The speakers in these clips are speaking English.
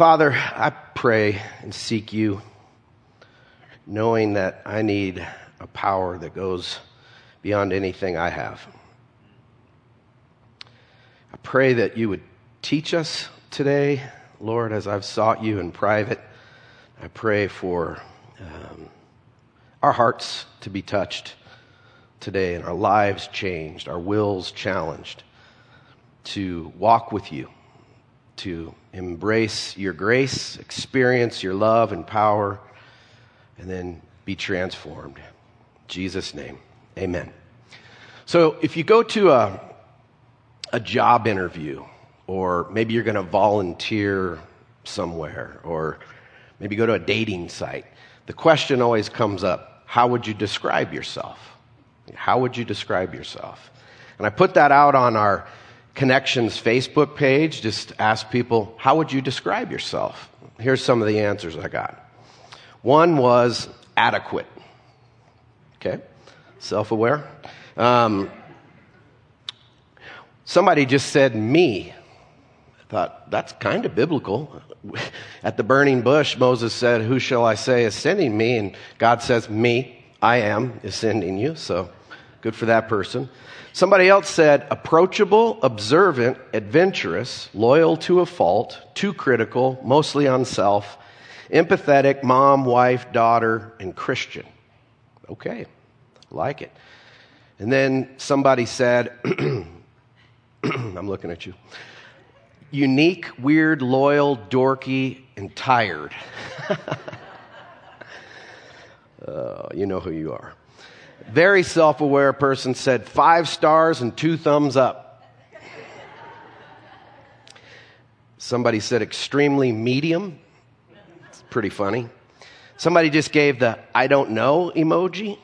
Father, I pray and seek you, knowing that I need a power that goes beyond anything I have. I pray that you would teach us today, Lord, as I've sought you in private. I pray for um, our hearts to be touched today and our lives changed, our wills challenged to walk with you, to embrace your grace, experience your love and power, and then be transformed. In Jesus' name, amen. So if you go to a, a job interview, or maybe you're going to volunteer somewhere, or maybe go to a dating site, the question always comes up how would you describe yourself? How would you describe yourself? And I put that out on our Connections Facebook page. Just ask people, how would you describe yourself? Here's some of the answers I got. One was adequate. Okay, self aware. Um, somebody just said me. I thought, that's kind of biblical. At the burning bush, Moses said, Who shall I say is sending me? And God says, Me, I am, is sending you. So good for that person. Somebody else said, approachable, observant, adventurous, loyal to a fault, too critical, mostly on self, empathetic, mom, wife, daughter, and Christian. Okay, like it. And then somebody said, I'm looking at you. Unique, weird, loyal, dorky, and tired. uh, you know who you are very self aware person said five stars and two thumbs up. Somebody said extremely medium. It's pretty funny. Somebody just gave the I don't know emoji.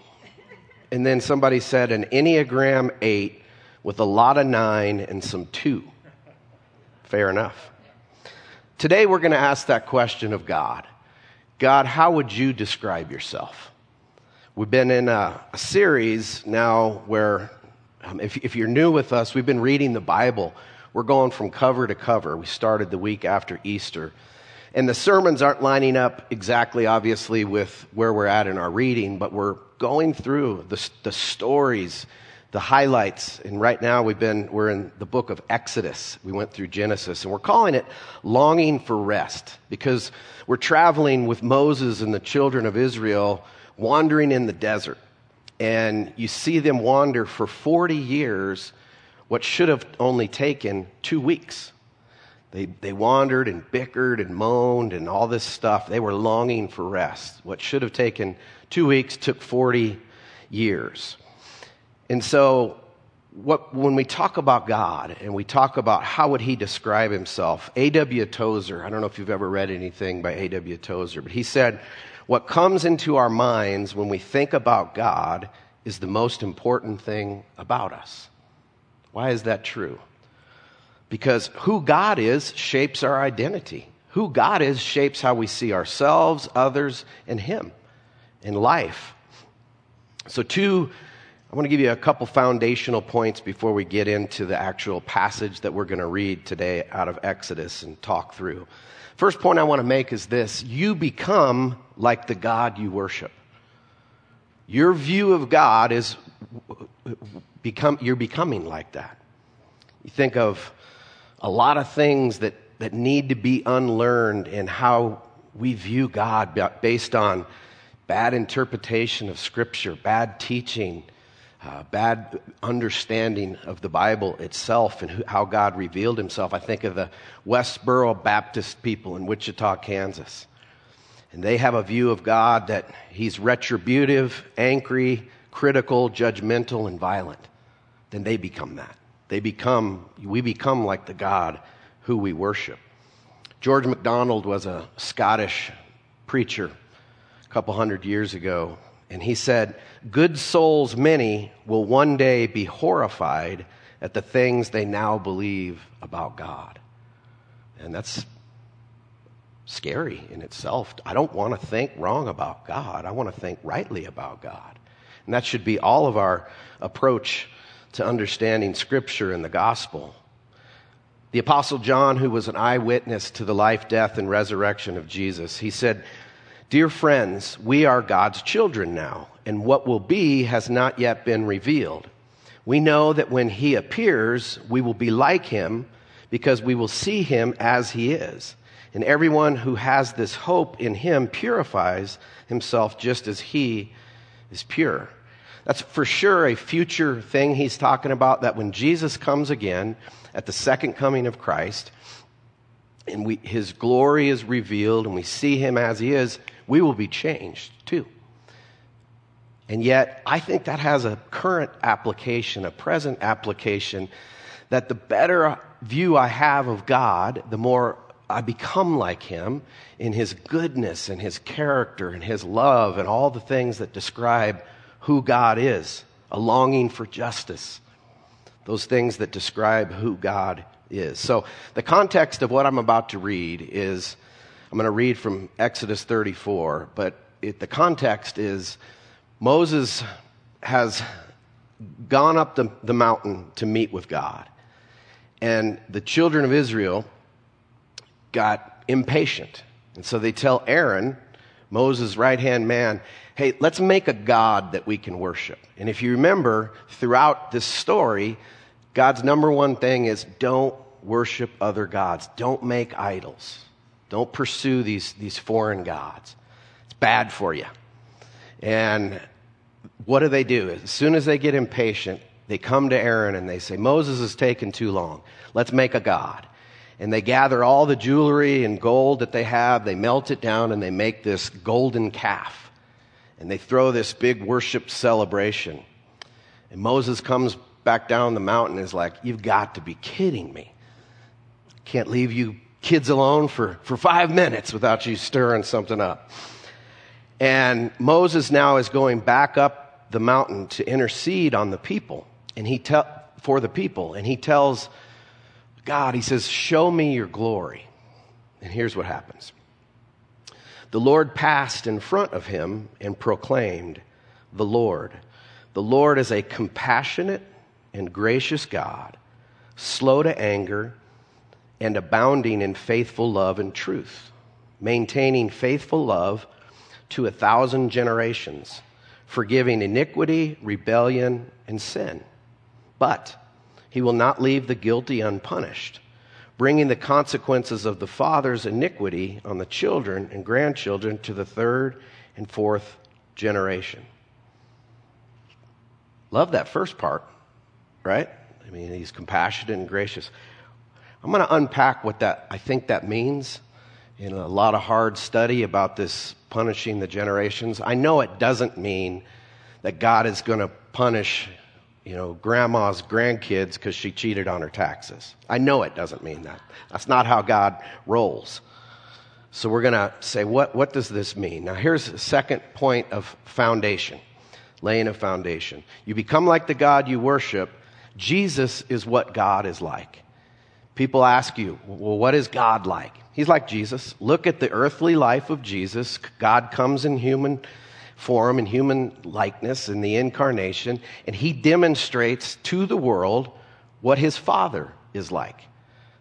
And then somebody said an Enneagram 8 with a lot of 9 and some 2. Fair enough. Today we're going to ask that question of God God, how would you describe yourself? We've been in a, a series now where, um, if, if you're new with us, we've been reading the Bible. We're going from cover to cover. We started the week after Easter. And the sermons aren't lining up exactly, obviously, with where we're at in our reading, but we're going through the, the stories, the highlights. And right now we've been, we're in the book of Exodus. We went through Genesis and we're calling it Longing for Rest because we're traveling with Moses and the children of Israel wandering in the desert. And you see them wander for 40 years, what should have only taken two weeks. They, they wandered and bickered and moaned and all this stuff. They were longing for rest. What should have taken two weeks took 40 years. And so, what, when we talk about God and we talk about how would he describe himself, A.W. Tozer, I don't know if you've ever read anything by A.W. Tozer, but he said, what comes into our minds when we think about God is the most important thing about us. Why is that true? Because who God is shapes our identity. Who God is shapes how we see ourselves, others, and Him in life. So, two, I want to give you a couple foundational points before we get into the actual passage that we're going to read today out of Exodus and talk through. First point I want to make is this you become like the God you worship. Your view of God is become, you're becoming like that. You think of a lot of things that, that need to be unlearned in how we view God based on bad interpretation of Scripture, bad teaching, uh, bad understanding of the Bible itself and who, how God revealed himself. I think of the Westboro Baptist people in Wichita, Kansas. And they have a view of God that he's retributive, angry, critical, judgmental, and violent. Then they become that. They become, we become like the God who we worship. George MacDonald was a Scottish preacher a couple hundred years ago and he said, Good souls, many, will one day be horrified at the things they now believe about God. And that's scary in itself. I don't want to think wrong about God. I want to think rightly about God. And that should be all of our approach to understanding Scripture and the gospel. The Apostle John, who was an eyewitness to the life, death, and resurrection of Jesus, he said, Dear friends, we are God's children now, and what will be has not yet been revealed. We know that when he appears, we will be like him because we will see him as he is. And everyone who has this hope in him purifies himself just as he is pure. That's for sure a future thing he's talking about that when Jesus comes again at the second coming of Christ and we, his glory is revealed and we see him as he is, we will be changed too. And yet, I think that has a current application, a present application, that the better view I have of God, the more I become like Him in His goodness and His character and His love and all the things that describe who God is a longing for justice, those things that describe who God is. So, the context of what I'm about to read is I'm going to read from Exodus 34, but it, the context is Moses has gone up the, the mountain to meet with God. And the children of Israel got impatient. And so they tell Aaron, Moses' right hand man, hey, let's make a God that we can worship. And if you remember, throughout this story, God's number one thing is don't worship other gods, don't make idols. Don't pursue these, these foreign gods. It's bad for you. And what do they do? As soon as they get impatient, they come to Aaron and they say, Moses has taken too long. Let's make a God. And they gather all the jewelry and gold that they have, they melt it down, and they make this golden calf. And they throw this big worship celebration. And Moses comes back down the mountain and is like, You've got to be kidding me. Can't leave you kids alone for, for five minutes without you stirring something up. And Moses now is going back up the mountain to intercede on the people and he tell for the people and he tells God, he says, "Show me your glory." And here's what happens. The Lord passed in front of him and proclaimed, "The Lord, the Lord is a compassionate and gracious God, slow to anger, and abounding in faithful love and truth, maintaining faithful love to a thousand generations, forgiving iniquity, rebellion, and sin. But he will not leave the guilty unpunished, bringing the consequences of the father's iniquity on the children and grandchildren to the third and fourth generation. Love that first part, right? I mean, he's compassionate and gracious. I'm going to unpack what that I think that means in a lot of hard study about this punishing the generations. I know it doesn't mean that God is going to punish, you know, grandma's grandkids because she cheated on her taxes. I know it doesn't mean that. That's not how God rolls. So we're going to say, what, what does this mean? Now, here's the second point of foundation laying a foundation. You become like the God you worship. Jesus is what God is like. People ask you, well, what is God like? He's like Jesus. Look at the earthly life of Jesus. God comes in human form, in human likeness, in the incarnation, and he demonstrates to the world what his Father is like.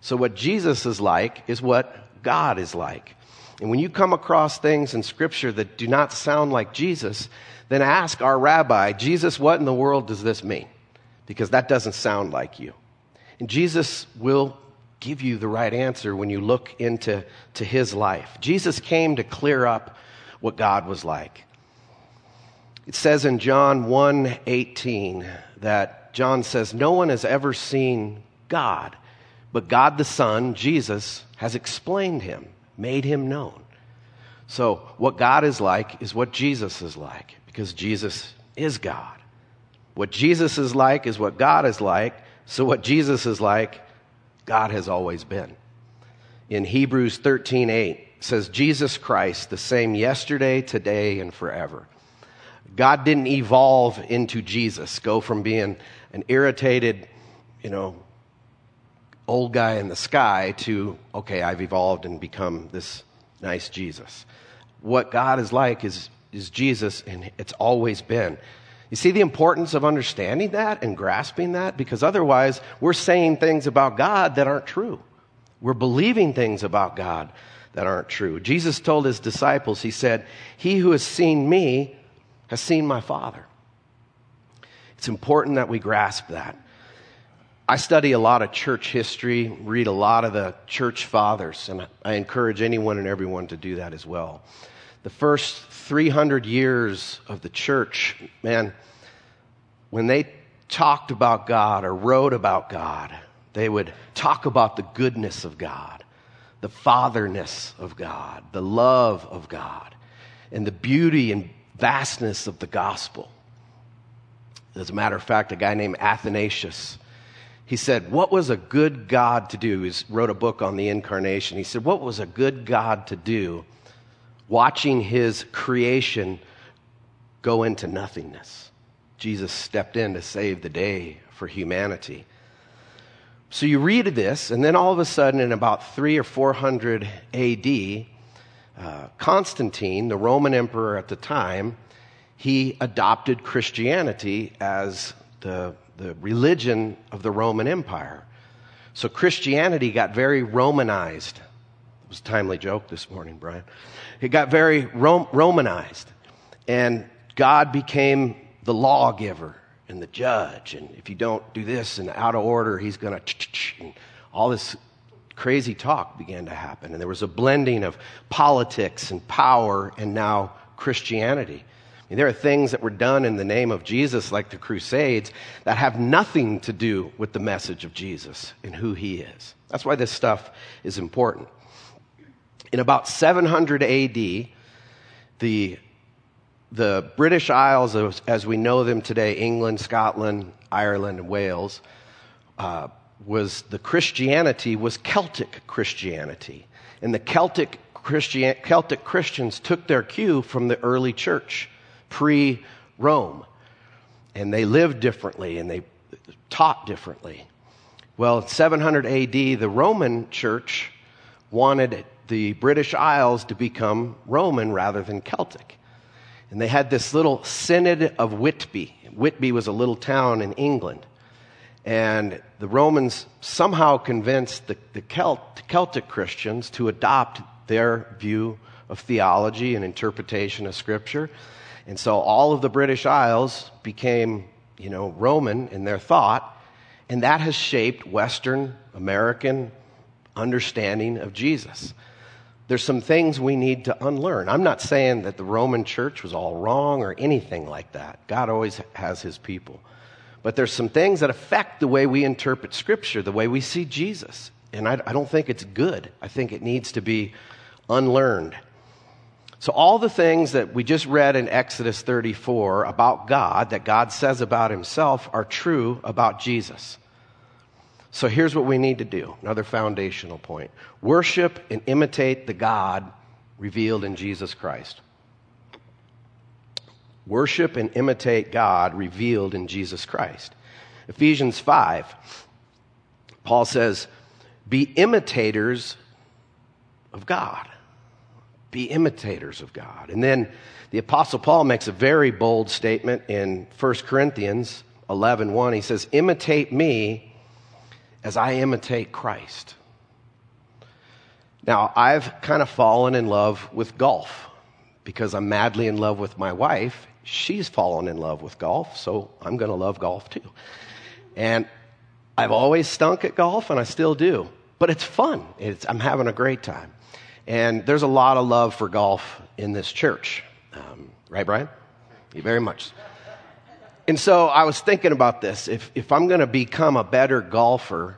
So, what Jesus is like is what God is like. And when you come across things in Scripture that do not sound like Jesus, then ask our rabbi, Jesus, what in the world does this mean? Because that doesn't sound like you. And Jesus will give you the right answer when you look into to his life. Jesus came to clear up what God was like. It says in John 1:18 that John says no one has ever seen God, but God the Son, Jesus, has explained him, made him known. So, what God is like is what Jesus is like because Jesus is God. What Jesus is like is what God is like. So, what Jesus is like God has always been. In Hebrews 13 8 says, Jesus Christ, the same yesterday, today, and forever. God didn't evolve into Jesus, go from being an irritated, you know, old guy in the sky to, okay, I've evolved and become this nice Jesus. What God is like is, is Jesus, and it's always been. You see the importance of understanding that and grasping that? Because otherwise, we're saying things about God that aren't true. We're believing things about God that aren't true. Jesus told his disciples, He said, He who has seen me has seen my Father. It's important that we grasp that. I study a lot of church history, read a lot of the church fathers, and I encourage anyone and everyone to do that as well. The first 300 years of the church, man, when they talked about God or wrote about God, they would talk about the goodness of God, the fatherness of God, the love of God, and the beauty and vastness of the gospel. As a matter of fact, a guy named Athanasius, he said, What was a good God to do? He wrote a book on the incarnation. He said, What was a good God to do watching his creation go into nothingness? Jesus stepped in to save the day for humanity. So you read this, and then all of a sudden, in about three or four hundred AD, uh, Constantine, the Roman emperor at the time, he adopted Christianity as the the religion of the Roman Empire. So Christianity got very Romanized. It was a timely joke this morning, Brian. It got very Rom- Romanized. And God became the lawgiver and the judge. And if you don't do this and out of order, he's going to. All this crazy talk began to happen. And there was a blending of politics and power and now Christianity there are things that were done in the name of Jesus, like the Crusades, that have nothing to do with the message of Jesus and who he is. That's why this stuff is important. In about 700 AD, the, the British Isles, as, as we know them today, England, Scotland, Ireland, and Wales, uh, was the Christianity was Celtic Christianity. And the Celtic, Christian, Celtic Christians took their cue from the early church pre Rome. And they lived differently and they taught differently. Well, 700 AD, the Roman church wanted the British Isles to become Roman rather than Celtic. And they had this little synod of Whitby. Whitby was a little town in England. And the Romans somehow convinced the, the Celt, Celtic Christians to adopt their view of theology and interpretation of Scripture. And so all of the British Isles became, you know, Roman in their thought, and that has shaped Western American understanding of Jesus. There's some things we need to unlearn. I'm not saying that the Roman church was all wrong or anything like that. God always has his people. But there's some things that affect the way we interpret Scripture, the way we see Jesus. And I, I don't think it's good. I think it needs to be unlearned. So, all the things that we just read in Exodus 34 about God, that God says about himself, are true about Jesus. So, here's what we need to do another foundational point worship and imitate the God revealed in Jesus Christ. Worship and imitate God revealed in Jesus Christ. Ephesians 5, Paul says, Be imitators of God be imitators of God. And then the Apostle Paul makes a very bold statement in 1 Corinthians 11 1. He says, Imitate me as I imitate Christ. Now, I've kind of fallen in love with golf because I'm madly in love with my wife. She's fallen in love with golf, so I'm going to love golf too. And I've always stunk at golf, and I still do. But it's fun. It's, I'm having a great time. And there's a lot of love for golf in this church. Um, right, Brian? You very much. And so I was thinking about this. If, if I'm going to become a better golfer,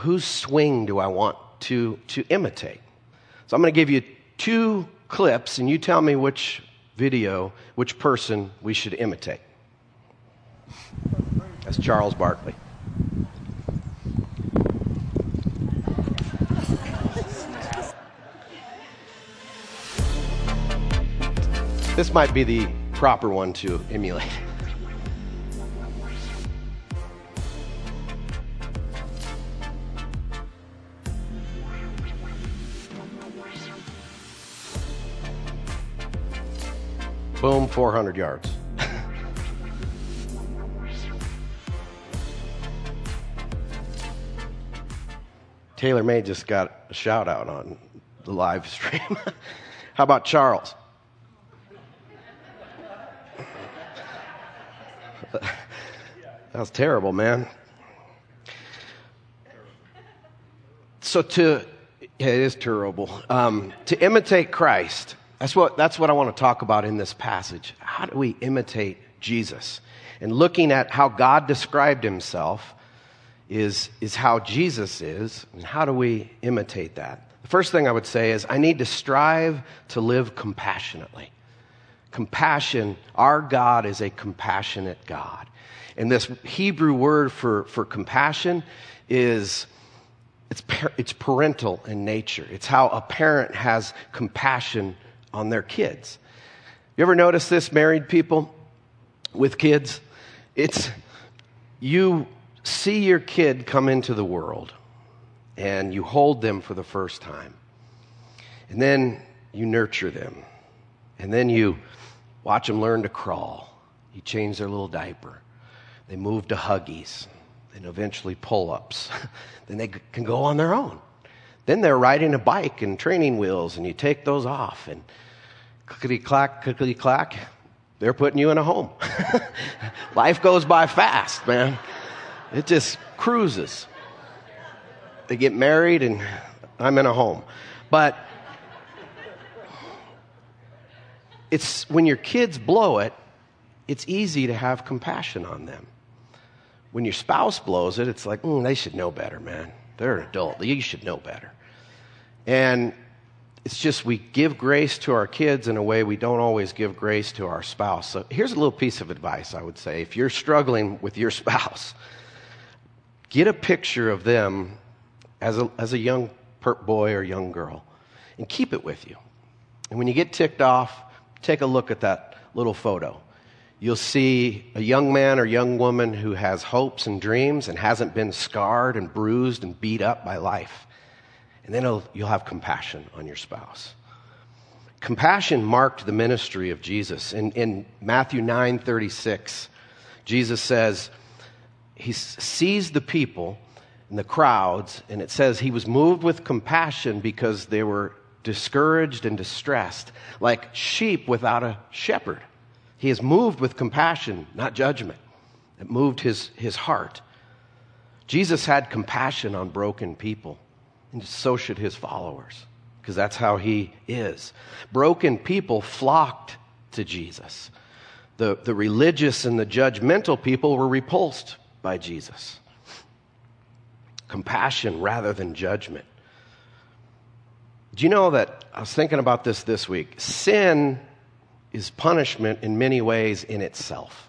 whose swing do I want to, to imitate? So I'm going to give you two clips, and you tell me which video, which person we should imitate. That's Charles Barkley. This might be the proper one to emulate. Boom, 400 yards. Taylor May just got a shout out on the live stream. How about Charles? that was terrible, man. So to yeah, it is terrible. Um, to imitate Christ that's what, that's what I want to talk about in this passage. How do we imitate Jesus? And looking at how God described himself is, is how Jesus is, and how do we imitate that? The first thing I would say is I need to strive to live compassionately. Compassion, our God is a compassionate God. And this Hebrew word for, for compassion is it's, it's parental in nature. It's how a parent has compassion on their kids. You ever notice this, married people with kids? It's you see your kid come into the world and you hold them for the first time. And then you nurture them. And then you watch them learn to crawl. You change their little diaper. They move to huggies and eventually pull ups. then they can go on their own. Then they're riding a bike and training wheels, and you take those off, and clickety clack, clickety clack, they're putting you in a home. Life goes by fast, man. It just cruises. They get married, and I'm in a home. But it's when your kids blow it, it's easy to have compassion on them. When your spouse blows it, it's like, mm, they should know better, man. They're an adult. You should know better. And it's just we give grace to our kids in a way we don't always give grace to our spouse. So here's a little piece of advice I would say. If you're struggling with your spouse, get a picture of them as a, as a young boy or young girl and keep it with you. And when you get ticked off, take a look at that little photo you'll see a young man or young woman who has hopes and dreams and hasn't been scarred and bruised and beat up by life. And then you'll have compassion on your spouse. Compassion marked the ministry of Jesus. In, in Matthew 9 36, Jesus says, He sees the people and the crowds, and it says he was moved with compassion because they were discouraged and distressed, like sheep without a shepherd. He is moved with compassion, not judgment. It moved his, his heart. Jesus had compassion on broken people, and so should his followers, because that's how he is. Broken people flocked to Jesus. The, the religious and the judgmental people were repulsed by Jesus. Compassion rather than judgment. Do you know that I was thinking about this this week? Sin is punishment in many ways in itself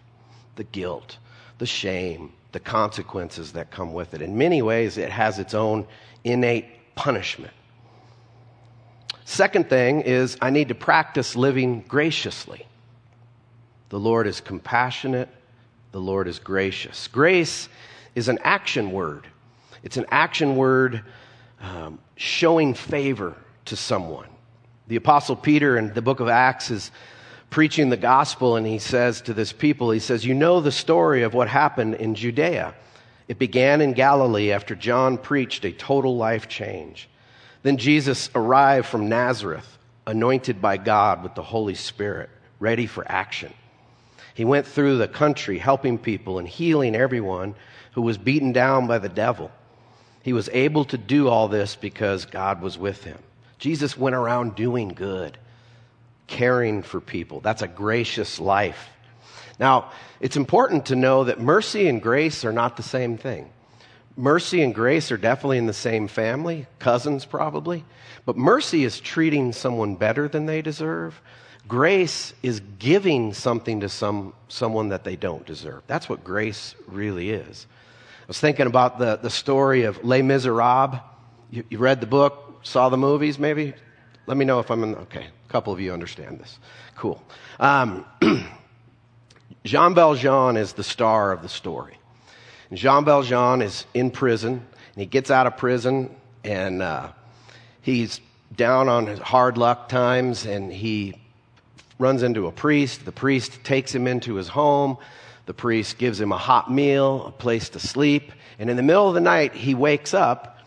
the guilt, the shame, the consequences that come with it. In many ways, it has its own innate punishment. Second thing is, I need to practice living graciously. The Lord is compassionate, the Lord is gracious. Grace is an action word, it's an action word um, showing favor to someone. The Apostle Peter in the book of Acts is preaching the gospel, and he says to this people, he says, You know the story of what happened in Judea. It began in Galilee after John preached a total life change. Then Jesus arrived from Nazareth, anointed by God with the Holy Spirit, ready for action. He went through the country helping people and healing everyone who was beaten down by the devil. He was able to do all this because God was with him. Jesus went around doing good caring for people. That's a gracious life. Now, it's important to know that mercy and grace are not the same thing. Mercy and grace are definitely in the same family, cousins probably. But mercy is treating someone better than they deserve. Grace is giving something to some, someone that they don't deserve. That's what grace really is. I was thinking about the, the story of Les Miserables. You, you read the book, saw the movies maybe? Let me know if I'm in. Okay, a couple of you understand this. Cool. Um, Jean Valjean is the star of the story. Jean Valjean is in prison, and he gets out of prison, and uh, he's down on his hard luck times, and he runs into a priest. The priest takes him into his home. The priest gives him a hot meal, a place to sleep, and in the middle of the night, he wakes up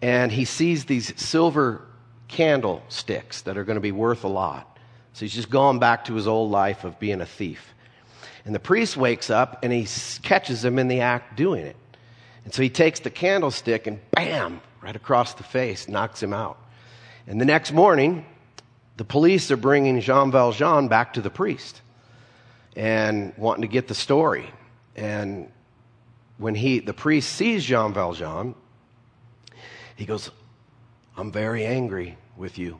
and he sees these silver candlesticks that are going to be worth a lot. So he's just going back to his old life of being a thief. And the priest wakes up and he catches him in the act doing it. And so he takes the candlestick and bam, right across the face, knocks him out. And the next morning, the police are bringing Jean Valjean back to the priest and wanting to get the story. And when he, the priest sees Jean Valjean, he goes, I'm very angry with you.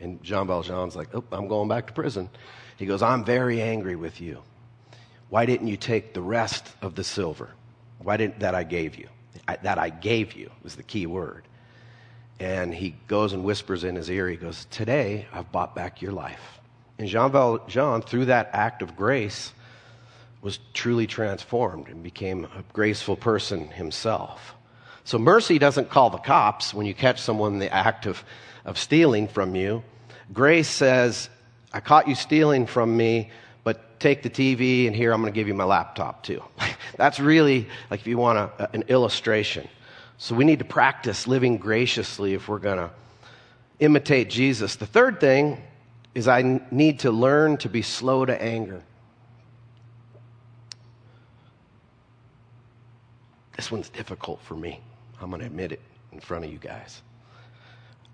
And Jean Valjean's like, oh, I'm going back to prison. He goes, I'm very angry with you. Why didn't you take the rest of the silver? Why didn't that I gave you? I, that I gave you was the key word. And he goes and whispers in his ear, he goes, Today I've bought back your life. And Jean Valjean, through that act of grace, was truly transformed and became a graceful person himself. So mercy doesn't call the cops when you catch someone in the act of, of stealing from you. Grace says, I caught you stealing from me, but take the TV and here I'm going to give you my laptop too. That's really like if you want a, an illustration. So we need to practice living graciously if we're going to imitate Jesus. The third thing is I need to learn to be slow to anger. This one's difficult for me. I'm going to admit it in front of you guys.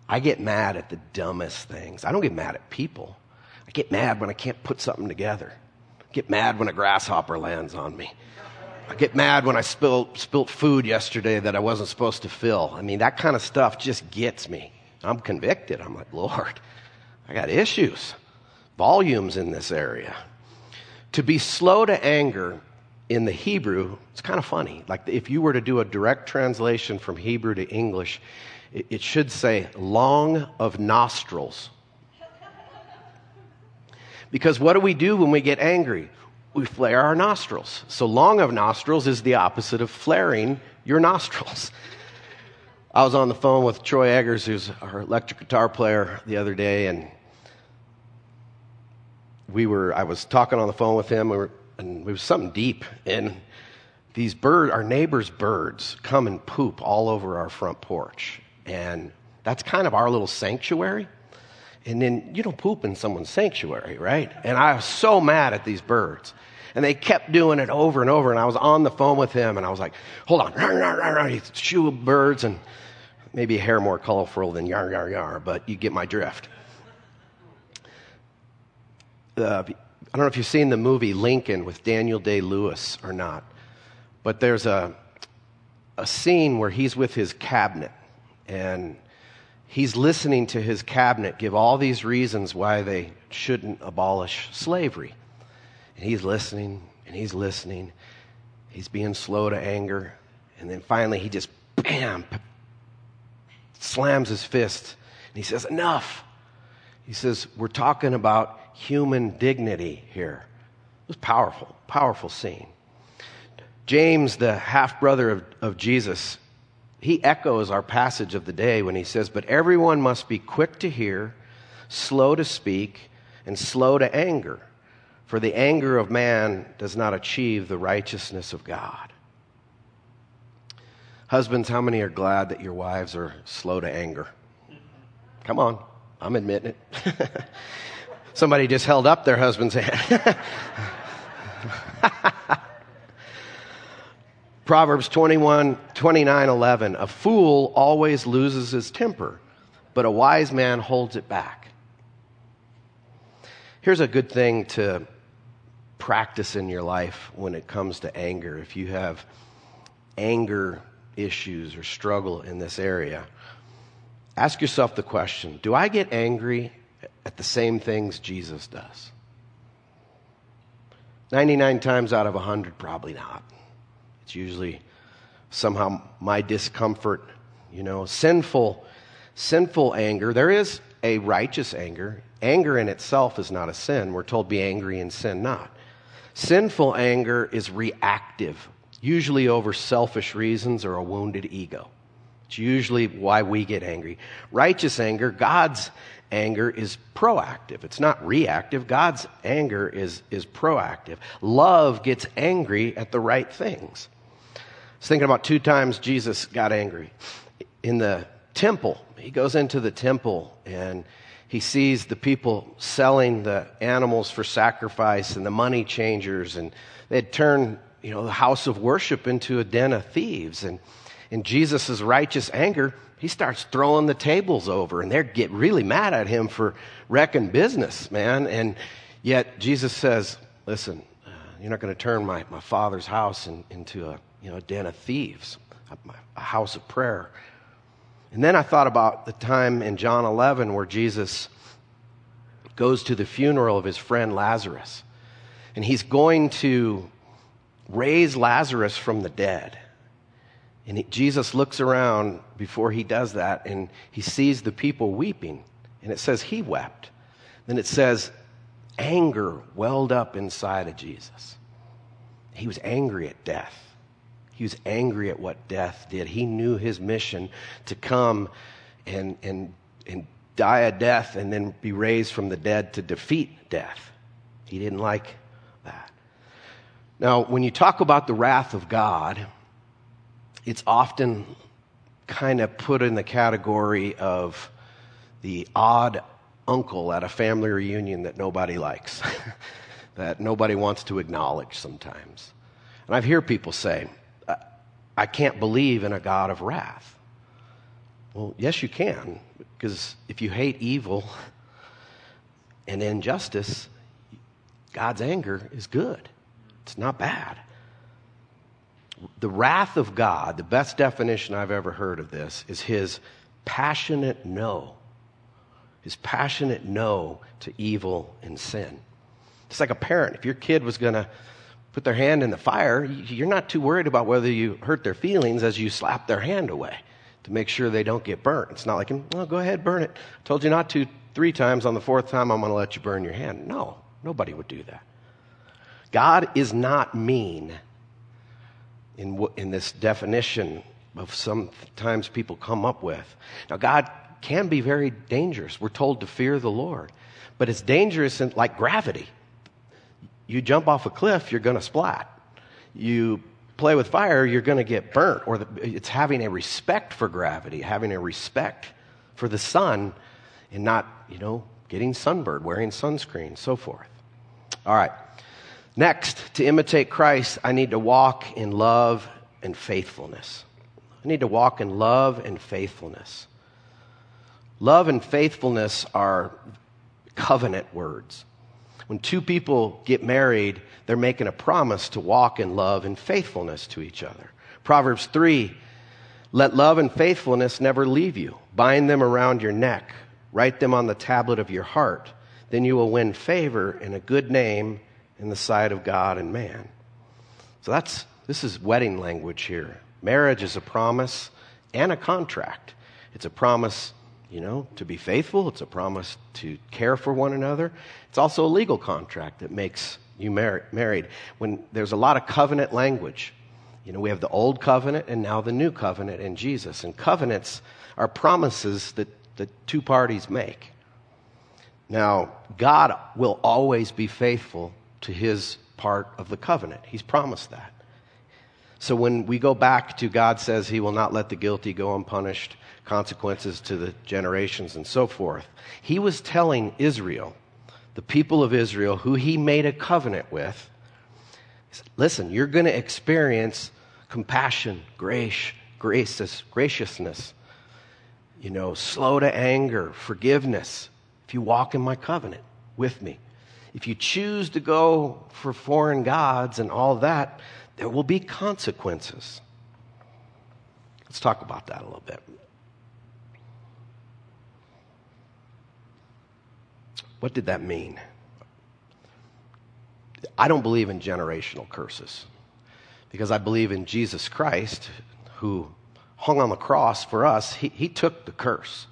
I get mad at the dumbest things. I don't get mad at people. I get mad when I can't put something together. I get mad when a grasshopper lands on me. I get mad when I spill, spilt food yesterday that I wasn't supposed to fill. I mean, that kind of stuff just gets me. I'm convicted. I'm like, Lord, I got issues, volumes in this area. To be slow to anger in the Hebrew, it's kind of funny. Like if you were to do a direct translation from Hebrew to English, it, it should say long of nostrils. Because what do we do when we get angry? we flare our nostrils. So long of nostrils is the opposite of flaring your nostrils. I was on the phone with Troy Eggers, who's our electric guitar player, the other day, and we were. I was talking on the phone with him, we were, and it was something deep. And these birds, our neighbors' birds, come and poop all over our front porch, and that's kind of our little sanctuary. And then you don't poop in someone's sanctuary, right? And I was so mad at these birds. And they kept doing it over and over. And I was on the phone with him and I was like, hold on. He's shoo birds and maybe a hair more colorful than yar, yar, yar, but you get my drift. Uh, I don't know if you've seen the movie Lincoln with Daniel Day Lewis or not, but there's a, a scene where he's with his cabinet and he's listening to his cabinet give all these reasons why they shouldn't abolish slavery. And he's listening and he's listening. He's being slow to anger. And then finally, he just, bam, slams his fist. And he says, Enough. He says, We're talking about human dignity here. It was powerful, powerful scene. James, the half brother of, of Jesus, he echoes our passage of the day when he says, But everyone must be quick to hear, slow to speak, and slow to anger. For the anger of man does not achieve the righteousness of God. Husbands, how many are glad that your wives are slow to anger? Come on, I'm admitting it. Somebody just held up their husband's hand. Proverbs 21, 29, 11. A fool always loses his temper, but a wise man holds it back. Here's a good thing to practice in your life when it comes to anger. If you have anger issues or struggle in this area, ask yourself the question Do I get angry at the same things Jesus does? 99 times out of 100, probably not. It's usually somehow my discomfort, you know, sinful, sinful anger. There is a righteous anger. Anger in itself is not a sin. We're told be angry and sin not. Sinful anger is reactive, usually over selfish reasons or a wounded ego. It's usually why we get angry. Righteous anger, God's anger, is proactive. It's not reactive. God's anger is, is proactive. Love gets angry at the right things. Was thinking about two times Jesus got angry. In the temple. He goes into the temple and he sees the people selling the animals for sacrifice and the money changers, and they'd turned you know, the house of worship into a den of thieves. And in Jesus' righteous anger, he starts throwing the tables over, and they get really mad at him for wrecking business, man. And yet Jesus says, Listen, uh, you're not going to turn my, my father's house in, into a, you know, a den of thieves, a, house of prayer. And then I thought about the time in John 11 where Jesus goes to the funeral of his friend Lazarus. And he's going to raise Lazarus from the dead. And Jesus looks around before he does that and he sees the people weeping. And it says he wept. Then it says anger welled up inside of Jesus. He was angry at death. He was angry at what death did. He knew his mission to come and, and, and die a death and then be raised from the dead to defeat death. He didn't like that. Now, when you talk about the wrath of God, it's often kind of put in the category of the odd uncle at a family reunion that nobody likes, that nobody wants to acknowledge sometimes. And I've heard people say, I can't believe in a God of wrath. Well, yes, you can, because if you hate evil and injustice, God's anger is good. It's not bad. The wrath of God, the best definition I've ever heard of this, is his passionate no. His passionate no to evil and sin. It's like a parent. If your kid was going to put their hand in the fire, you're not too worried about whether you hurt their feelings as you slap their hand away to make sure they don't get burnt. It's not like, mm, well, go ahead, burn it. I told you not to three times. On the fourth time, I'm going to let you burn your hand. No, nobody would do that. God is not mean in, in this definition of sometimes people come up with. Now, God can be very dangerous. We're told to fear the Lord, but it's dangerous in, like gravity. You jump off a cliff, you're going to splat. You play with fire, you're going to get burnt. Or the, it's having a respect for gravity, having a respect for the sun, and not, you know, getting sunburned, wearing sunscreen, so forth. All right. Next, to imitate Christ, I need to walk in love and faithfulness. I need to walk in love and faithfulness. Love and faithfulness are covenant words. When two people get married, they're making a promise to walk in love and faithfulness to each other. Proverbs 3 Let love and faithfulness never leave you. Bind them around your neck, write them on the tablet of your heart. Then you will win favor and a good name in the sight of God and man. So that's this is wedding language here. Marriage is a promise and a contract. It's a promise you know, to be faithful. It's a promise to care for one another. It's also a legal contract that makes you mar- married. When there's a lot of covenant language, you know, we have the old covenant and now the new covenant in Jesus. And covenants are promises that the two parties make. Now, God will always be faithful to his part of the covenant. He's promised that. So when we go back to God says he will not let the guilty go unpunished, consequences to the generations and so forth. He was telling Israel, the people of Israel, who he made a covenant with, listen, you're going to experience compassion, grace, grace, graciousness, you know, slow to anger, forgiveness, if you walk in my covenant with me. If you choose to go for foreign gods and all that, there will be consequences. Let's talk about that a little bit. What did that mean? I don't believe in generational curses because I believe in Jesus Christ who hung on the cross for us. He, he took the curse.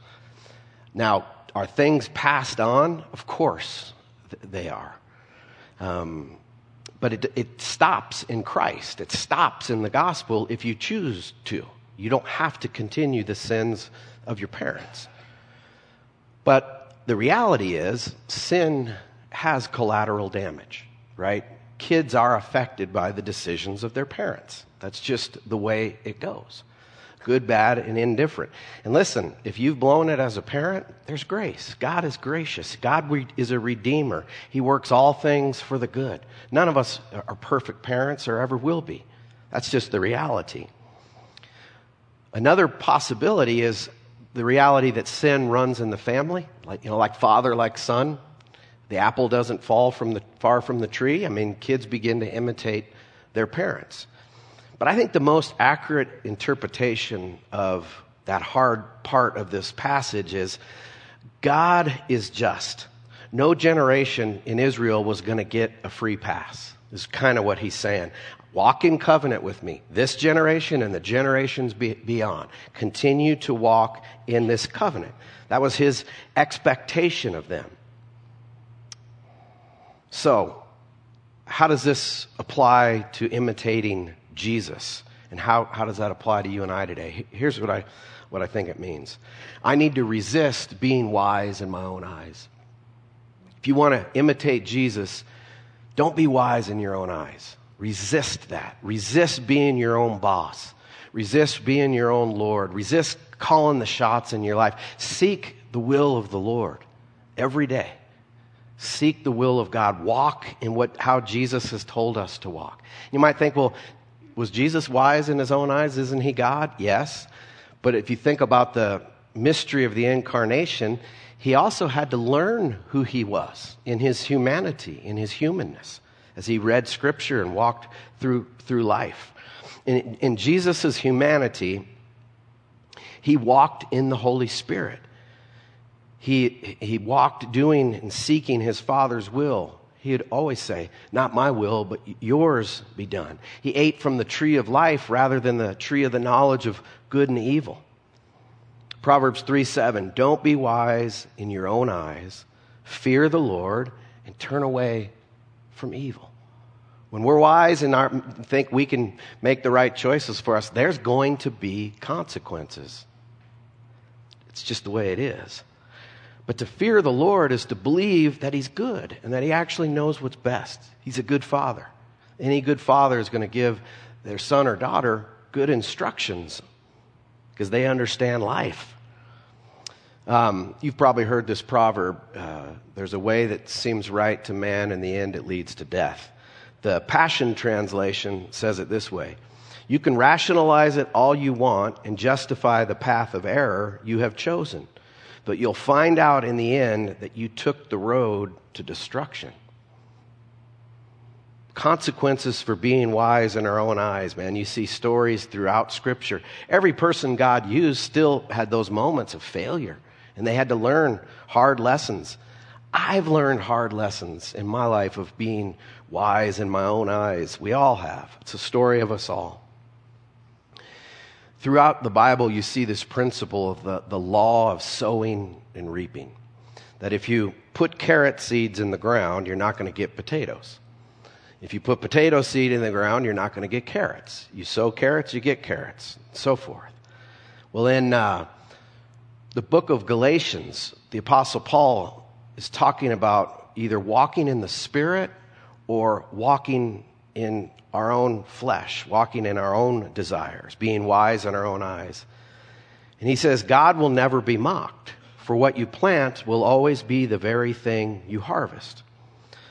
Now, are things passed on? Of course they are. Um, but it, it stops in Christ. It stops in the gospel if you choose to. You don't have to continue the sins of your parents. But the reality is, sin has collateral damage, right? Kids are affected by the decisions of their parents. That's just the way it goes. good, bad, and indifferent. And listen, if you've blown it as a parent, there's grace. God is gracious. God is a redeemer. He works all things for the good. None of us are perfect parents or ever will be. That's just the reality. Another possibility is the reality that sin runs in the family, like, you know, like father, like son. The apple doesn't fall from the, far from the tree. I mean, kids begin to imitate their parents. But I think the most accurate interpretation of that hard part of this passage is God is just. No generation in Israel was going to get a free pass, is kind of what he's saying. Walk in covenant with me, this generation and the generations be- beyond. Continue to walk in this covenant. That was his expectation of them. So, how does this apply to imitating Jesus? And how, how does that apply to you and I today? Here's what I, what I think it means I need to resist being wise in my own eyes. If you want to imitate Jesus, don't be wise in your own eyes. Resist that. Resist being your own boss. Resist being your own Lord. Resist calling the shots in your life. Seek the will of the Lord every day. Seek the will of God. Walk in what, how Jesus has told us to walk. You might think, well, was Jesus wise in his own eyes? Isn't he God? Yes. But if you think about the mystery of the incarnation, he also had to learn who he was in his humanity, in his humanness as he read scripture and walked through, through life. In, in Jesus' humanity, he walked in the Holy Spirit. He, he walked doing and seeking his Father's will. He'd always say, Not my will, but yours be done. He ate from the tree of life rather than the tree of the knowledge of good and evil. Proverbs 3 7, don't be wise in your own eyes, fear the Lord, and turn away from evil. When we're wise and our, think we can make the right choices for us, there's going to be consequences. It's just the way it is. But to fear the Lord is to believe that He's good and that He actually knows what's best. He's a good father. Any good father is going to give their son or daughter good instructions because they understand life. Um, you've probably heard this proverb uh, there's a way that seems right to man, in the end, it leads to death. The Passion Translation says it this way You can rationalize it all you want and justify the path of error you have chosen, but you'll find out in the end that you took the road to destruction. Consequences for being wise in our own eyes, man. You see stories throughout Scripture. Every person God used still had those moments of failure and they had to learn hard lessons. I've learned hard lessons in my life of being wise in my own eyes. We all have. It's a story of us all. Throughout the Bible, you see this principle of the, the law of sowing and reaping. That if you put carrot seeds in the ground, you're not going to get potatoes. If you put potato seed in the ground, you're not going to get carrots. You sow carrots, you get carrots, and so forth. Well, in uh, the book of Galatians, the Apostle Paul is talking about either walking in the Spirit or walking in our own flesh, walking in our own desires, being wise in our own eyes. And he says, God will never be mocked, for what you plant will always be the very thing you harvest.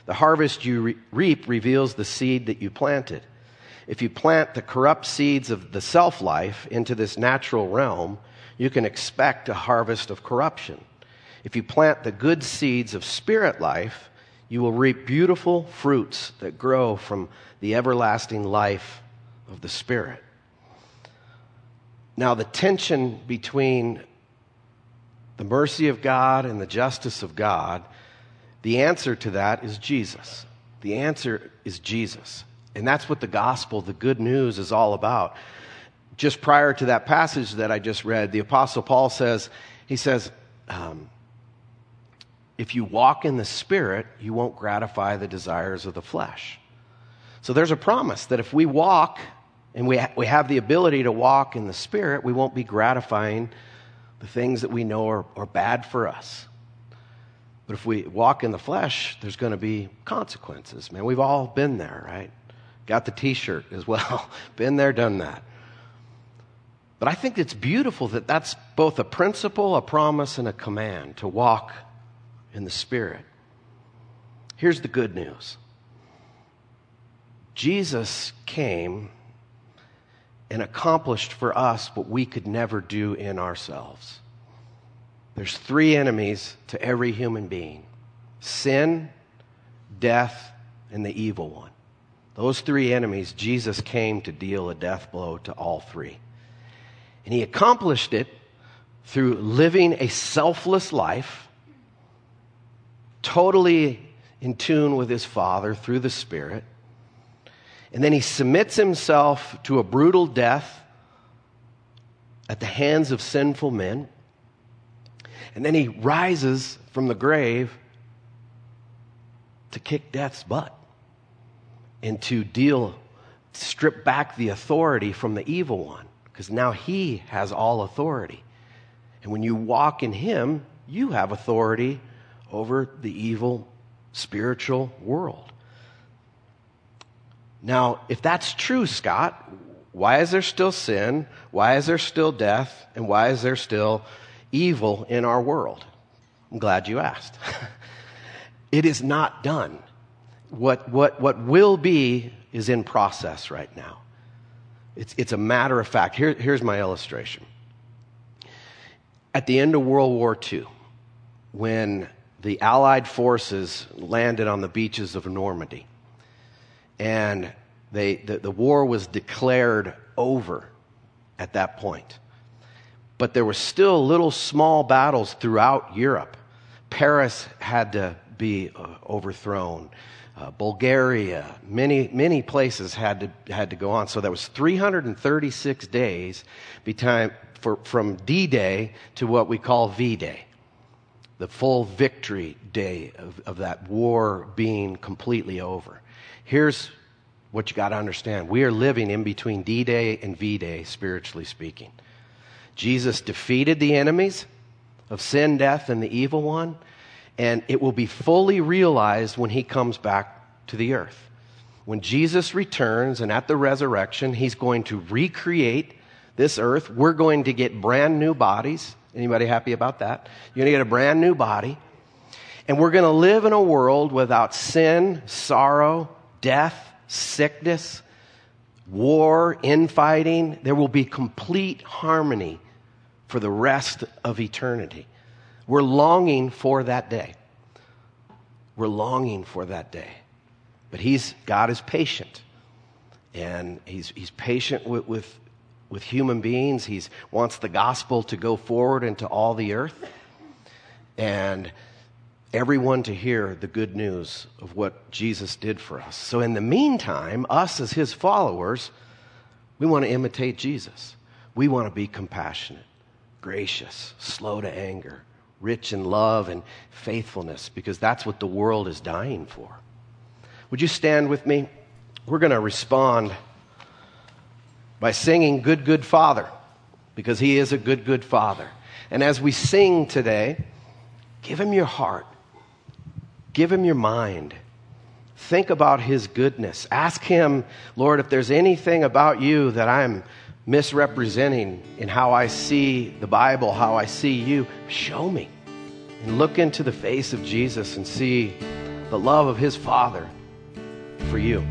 The harvest you re- reap reveals the seed that you planted. If you plant the corrupt seeds of the self life into this natural realm, you can expect a harvest of corruption. If you plant the good seeds of spirit life, you will reap beautiful fruits that grow from the everlasting life of the Spirit. Now, the tension between the mercy of God and the justice of God, the answer to that is Jesus. The answer is Jesus. And that's what the gospel, the good news, is all about just prior to that passage that I just read, the Apostle Paul says, he says, um, if you walk in the Spirit, you won't gratify the desires of the flesh. So there's a promise that if we walk and we, ha- we have the ability to walk in the Spirit, we won't be gratifying the things that we know are, are bad for us. But if we walk in the flesh, there's going to be consequences. Man, we've all been there, right? Got the t shirt as well. been there, done that. But I think it's beautiful that that's both a principle, a promise, and a command to walk in the Spirit. Here's the good news Jesus came and accomplished for us what we could never do in ourselves. There's three enemies to every human being sin, death, and the evil one. Those three enemies, Jesus came to deal a death blow to all three. And he accomplished it through living a selfless life, totally in tune with his Father through the Spirit. And then he submits himself to a brutal death at the hands of sinful men. And then he rises from the grave to kick death's butt and to deal, strip back the authority from the evil one, because now he has all authority. And when you walk in him, you have authority over the evil spiritual world. Now, if that's true, Scott, why is there still sin? Why is there still death? And why is there still evil in our world? I'm glad you asked. it is not done what, what, what will be is in process right now. It's, it's a matter of fact. Here, here's my illustration. At the end of World War II, when the Allied forces landed on the beaches of Normandy, and they, the, the war was declared over at that point. But there were still little small battles throughout Europe. Paris had to be uh, overthrown uh, Bulgaria, many, many places had to, had to go on. So that was 336 days between, for, from D Day to what we call V Day, the full victory day of, of that war being completely over. Here's what you got to understand we are living in between D Day and V Day, spiritually speaking. Jesus defeated the enemies of sin, death, and the evil one and it will be fully realized when he comes back to the earth. When Jesus returns and at the resurrection, he's going to recreate this earth. We're going to get brand new bodies. Anybody happy about that? You're going to get a brand new body. And we're going to live in a world without sin, sorrow, death, sickness, war, infighting. There will be complete harmony for the rest of eternity. We're longing for that day. We're longing for that day. But he's, God is patient. And he's, he's patient with, with, with human beings. He wants the gospel to go forward into all the earth. And everyone to hear the good news of what Jesus did for us. So, in the meantime, us as his followers, we want to imitate Jesus. We want to be compassionate, gracious, slow to anger, rich in love and faithfulness, because that's what the world is dying for. Would you stand with me? We're going to respond by singing Good, Good Father, because He is a good, good Father. And as we sing today, give Him your heart, give Him your mind. Think about His goodness. Ask Him, Lord, if there's anything about you that I'm misrepresenting in how I see the Bible, how I see you, show me and look into the face of Jesus and see the love of his Father for you.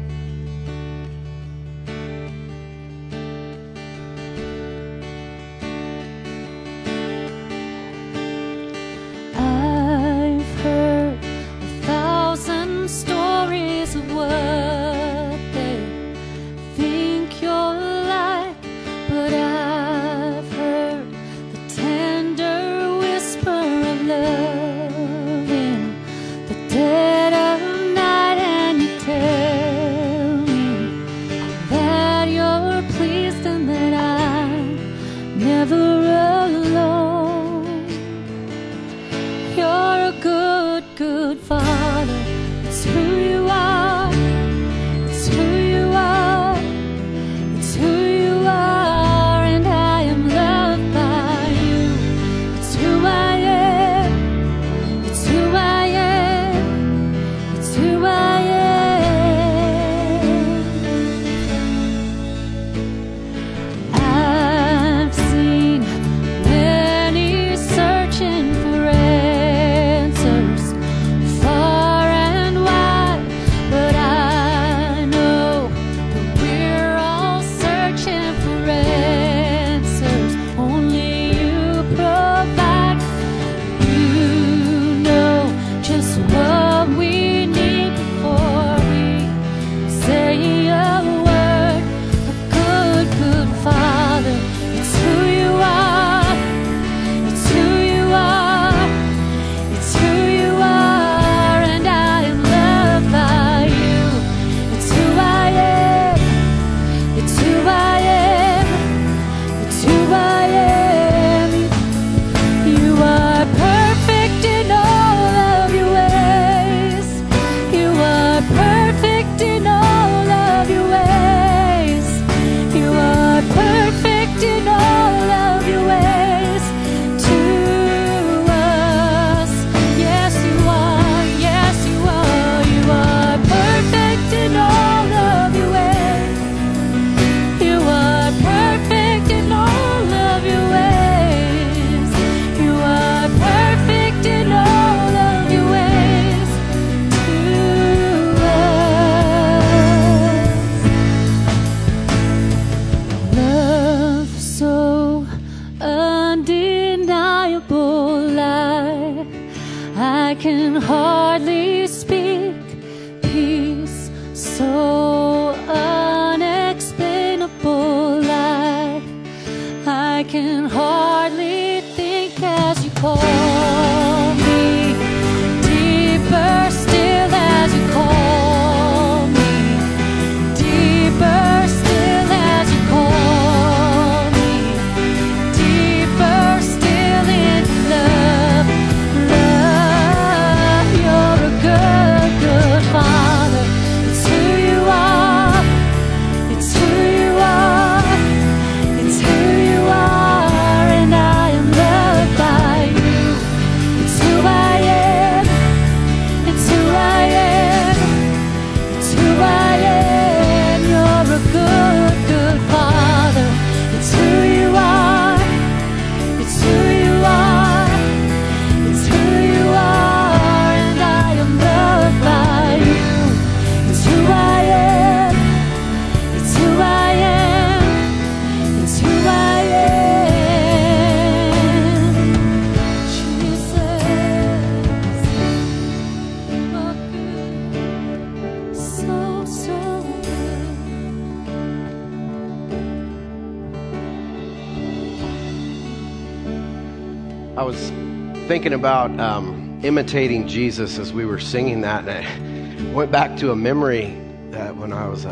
Thinking about um, imitating Jesus as we were singing that, and I went back to a memory that when I was uh,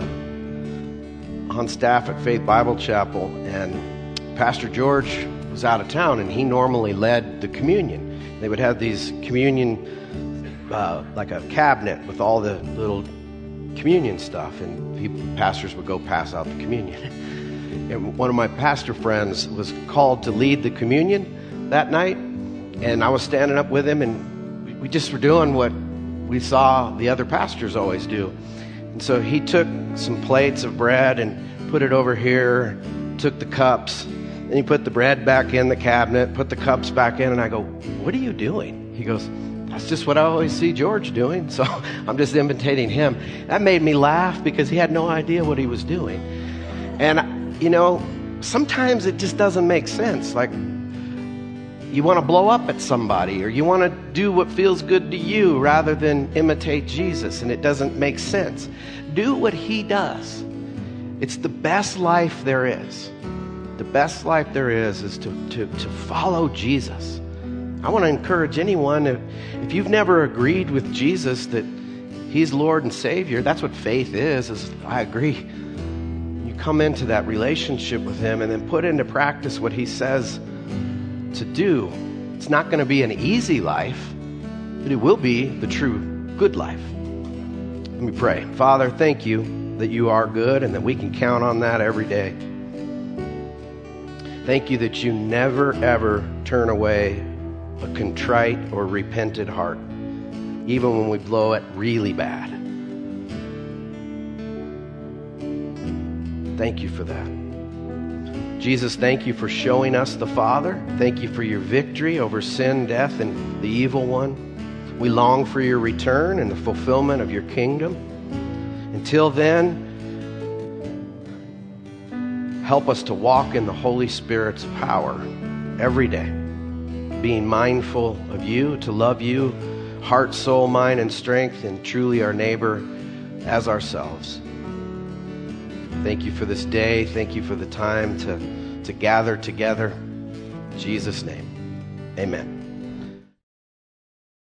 on staff at Faith Bible Chapel, and Pastor George was out of town, and he normally led the communion. They would have these communion, uh, like a cabinet with all the little communion stuff, and people, pastors would go pass out the communion. And one of my pastor friends was called to lead the communion that night, and I was standing up with him, and we- just were doing what we saw the other pastors always do. And so he took some plates of bread and put it over here, took the cups, and he put the bread back in the cabinet, put the cups back in, and I go, What are you doing? He goes, That's just what I always see George doing, so I'm just imitating him. That made me laugh because he had no idea what he was doing. And, you know, sometimes it just doesn't make sense. Like, you want to blow up at somebody or you want to do what feels good to you rather than imitate Jesus, and it doesn't make sense. Do what he does. It's the best life there is. The best life there is is to, to, to follow Jesus. I want to encourage anyone, if, if you've never agreed with Jesus that he's Lord and Savior, that's what faith is, is I agree. You come into that relationship with him and then put into practice what he says to do. It's not going to be an easy life, but it will be the true good life. Let me pray. Father, thank you that you are good and that we can count on that every day. Thank you that you never, ever turn away a contrite or repented heart, even when we blow it really bad. Thank you for that. Jesus, thank you for showing us the Father. Thank you for your victory over sin, death, and the evil one. We long for your return and the fulfillment of your kingdom. Until then, help us to walk in the Holy Spirit's power every day, being mindful of you, to love you, heart, soul, mind, and strength, and truly our neighbor as ourselves. Thank you for this day. Thank you for the time to, to gather together. In Jesus' name, amen.